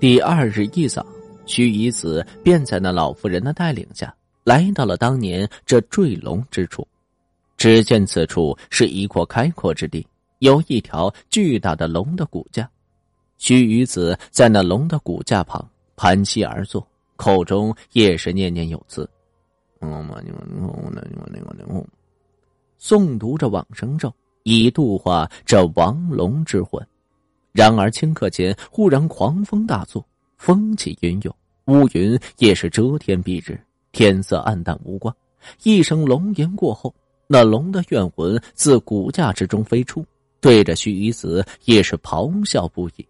第二日一早，须臾子便在那老妇人的带领下，来到了当年这坠龙之处。只见此处是一阔开阔之地，有一条巨大的龙的骨架。须臾子在那龙的骨架旁盘膝而坐，口中也是念念有词：“诵读着往生咒，以度化这亡龙之魂。”然而顷刻间，忽然狂风大作，风起云涌，乌云也是遮天蔽日，天色暗淡无光。一声龙吟过后，那龙的怨魂自骨架之中飞出，对着须臾子也是咆哮不已。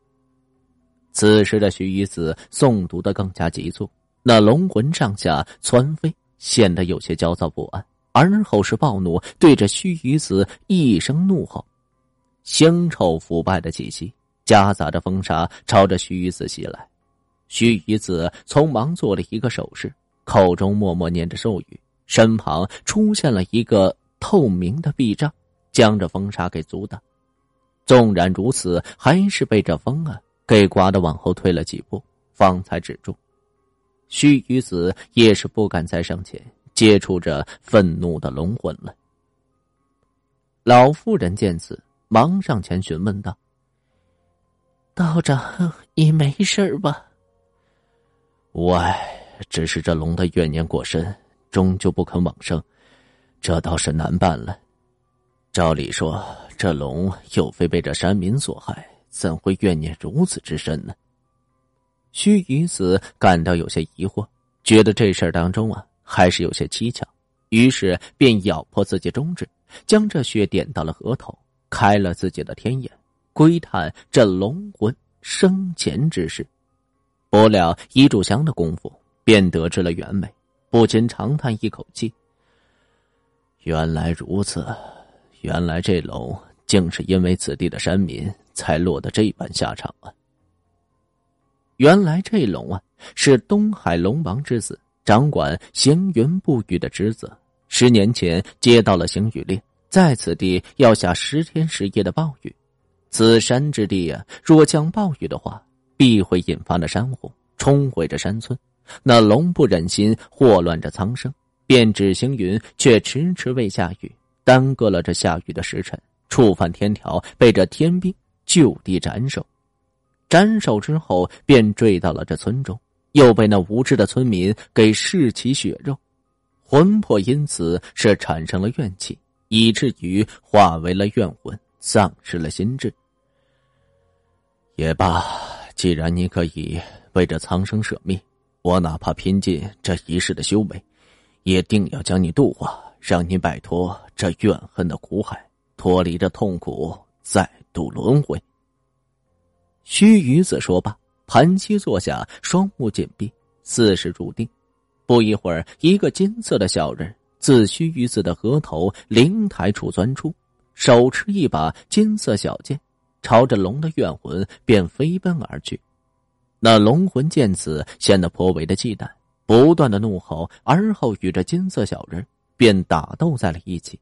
此时的须臾子诵读的更加急促，那龙魂上下窜飞，显得有些焦躁不安，而后是暴怒，对着须臾子一声怒吼，腥臭腐败的气息。夹杂着风沙朝着须臾子袭来，须臾子匆忙做了一个手势，口中默默念着咒语，身旁出现了一个透明的壁障，将这风沙给阻挡。纵然如此，还是被这风啊给刮的往后退了几步，方才止住。须臾子也是不敢再上前接触这愤怒的龙魂了。老妇人见此，忙上前询问道。道长，你没事吧？无碍，只是这龙的怨念过深，终究不肯往生，这倒是难办了。照理说，这龙又非被这山民所害，怎会怨念如此之深呢？须臾子感到有些疑惑，觉得这事儿当中啊，还是有些蹊跷，于是便咬破自己中指，将这血点到了额头，开了自己的天眼。窥探这龙魂生前之事，不料一炷香的功夫，便得知了原委，不禁长叹一口气。原来如此，原来这龙竟是因为此地的山民才落得这般下场啊！原来这龙啊，是东海龙王之子，掌管行云布雨的职责。十年前接到了行雨令，在此地要下十天十夜的暴雨。此山之地呀，若降暴雨的话，必会引发那山洪，冲毁着山村。那龙不忍心祸乱着苍生，便指星云，却迟迟未下雨，耽搁了这下雨的时辰，触犯天条，被这天兵就地斩首。斩首之后，便坠到了这村中，又被那无知的村民给噬其血肉，魂魄因此是产生了怨气，以至于化为了怨魂，丧失了心智。也罢，既然你可以为这苍生舍命，我哪怕拼尽这一世的修为，也定要将你度化，让你摆脱这怨恨的苦海，脱离这痛苦，再度轮回。须臾子说罢，盘膝坐下，双目紧闭，似是注定。不一会儿，一个金色的小人自须臾子的额头灵台处钻出，手持一把金色小剑。朝着龙的怨魂便飞奔而去，那龙魂见此，显得颇为的忌惮，不断的怒吼，而后与这金色小人便打斗在了一起。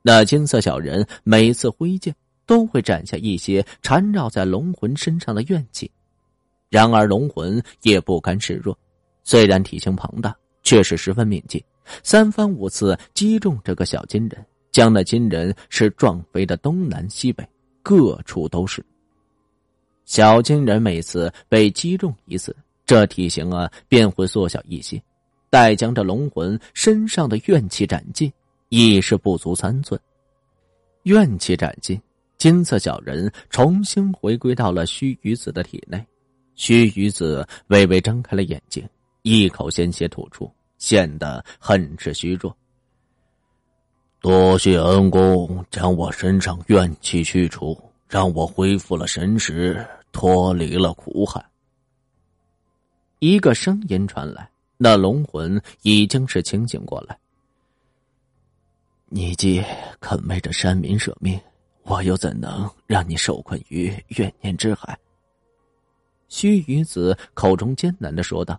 那金色小人每次挥剑，都会斩下一些缠绕在龙魂身上的怨气，然而龙魂也不甘示弱，虽然体型庞大，却是十分敏捷，三番五次击中这个小金人，将那金人是撞飞的东南西北。各处都是。小金人每次被击中一次，这体型啊便会缩小一些。待将这龙魂身上的怨气斩尽，已是不足三寸。怨气斩尽，金色小人重新回归到了须臾子的体内。须臾子微微睁开了眼睛，一口鲜血吐出，显得很是虚弱。多谢恩公将我身上怨气去除，让我恢复了神识，脱离了苦海。一个声音传来，那龙魂已经是清醒过来。你既肯为这山民舍命，我又怎能让你受困于怨念之海？须臾子口中艰难的说道：“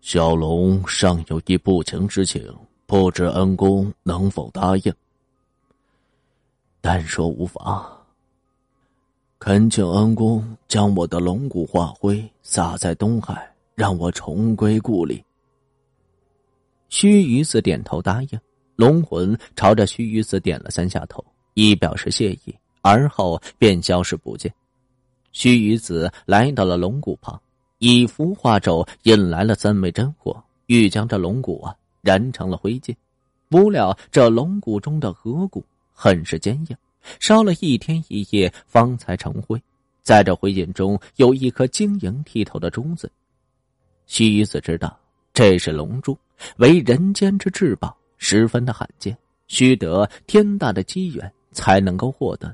小龙尚有一不情之请。”不知恩公能否答应？但说无妨。恳请恩公将我的龙骨化灰撒在东海，让我重归故里。须臾子点头答应，龙魂朝着须臾子点了三下头，以表示谢意，而后便消失不见。须臾子来到了龙骨旁，以符化咒引来了三昧真火，欲将这龙骨啊燃成了灰烬。不料这龙骨中的颌骨很是坚硬，烧了一天一夜方才成灰。在这灰烬中有一颗晶莹剔透的珠子，须臾子知道这是龙珠。为人间之至宝，十分的罕见，须得天大的机缘才能够获得。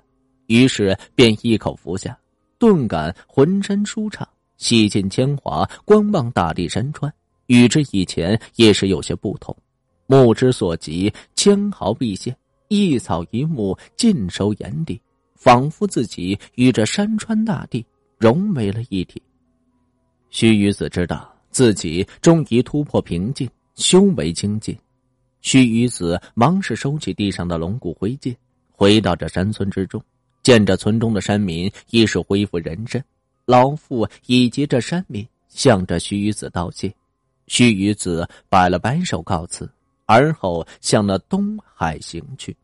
于是便一口服下，顿感浑身舒畅，洗尽铅华，观望大地山川，与之以前也是有些不同。目之所及，纤毫毕现，一草一木尽收眼底，仿佛自己与这山川大地融为了一体。须臾子知道自己终于突破瓶颈。修为精进，须臾子忙是收起地上的龙骨灰烬，回到这山村之中，见着村中的山民已是恢复人身，老妇以及这山民向着须臾子道谢，须臾子摆了摆手告辞，而后向那东海行去。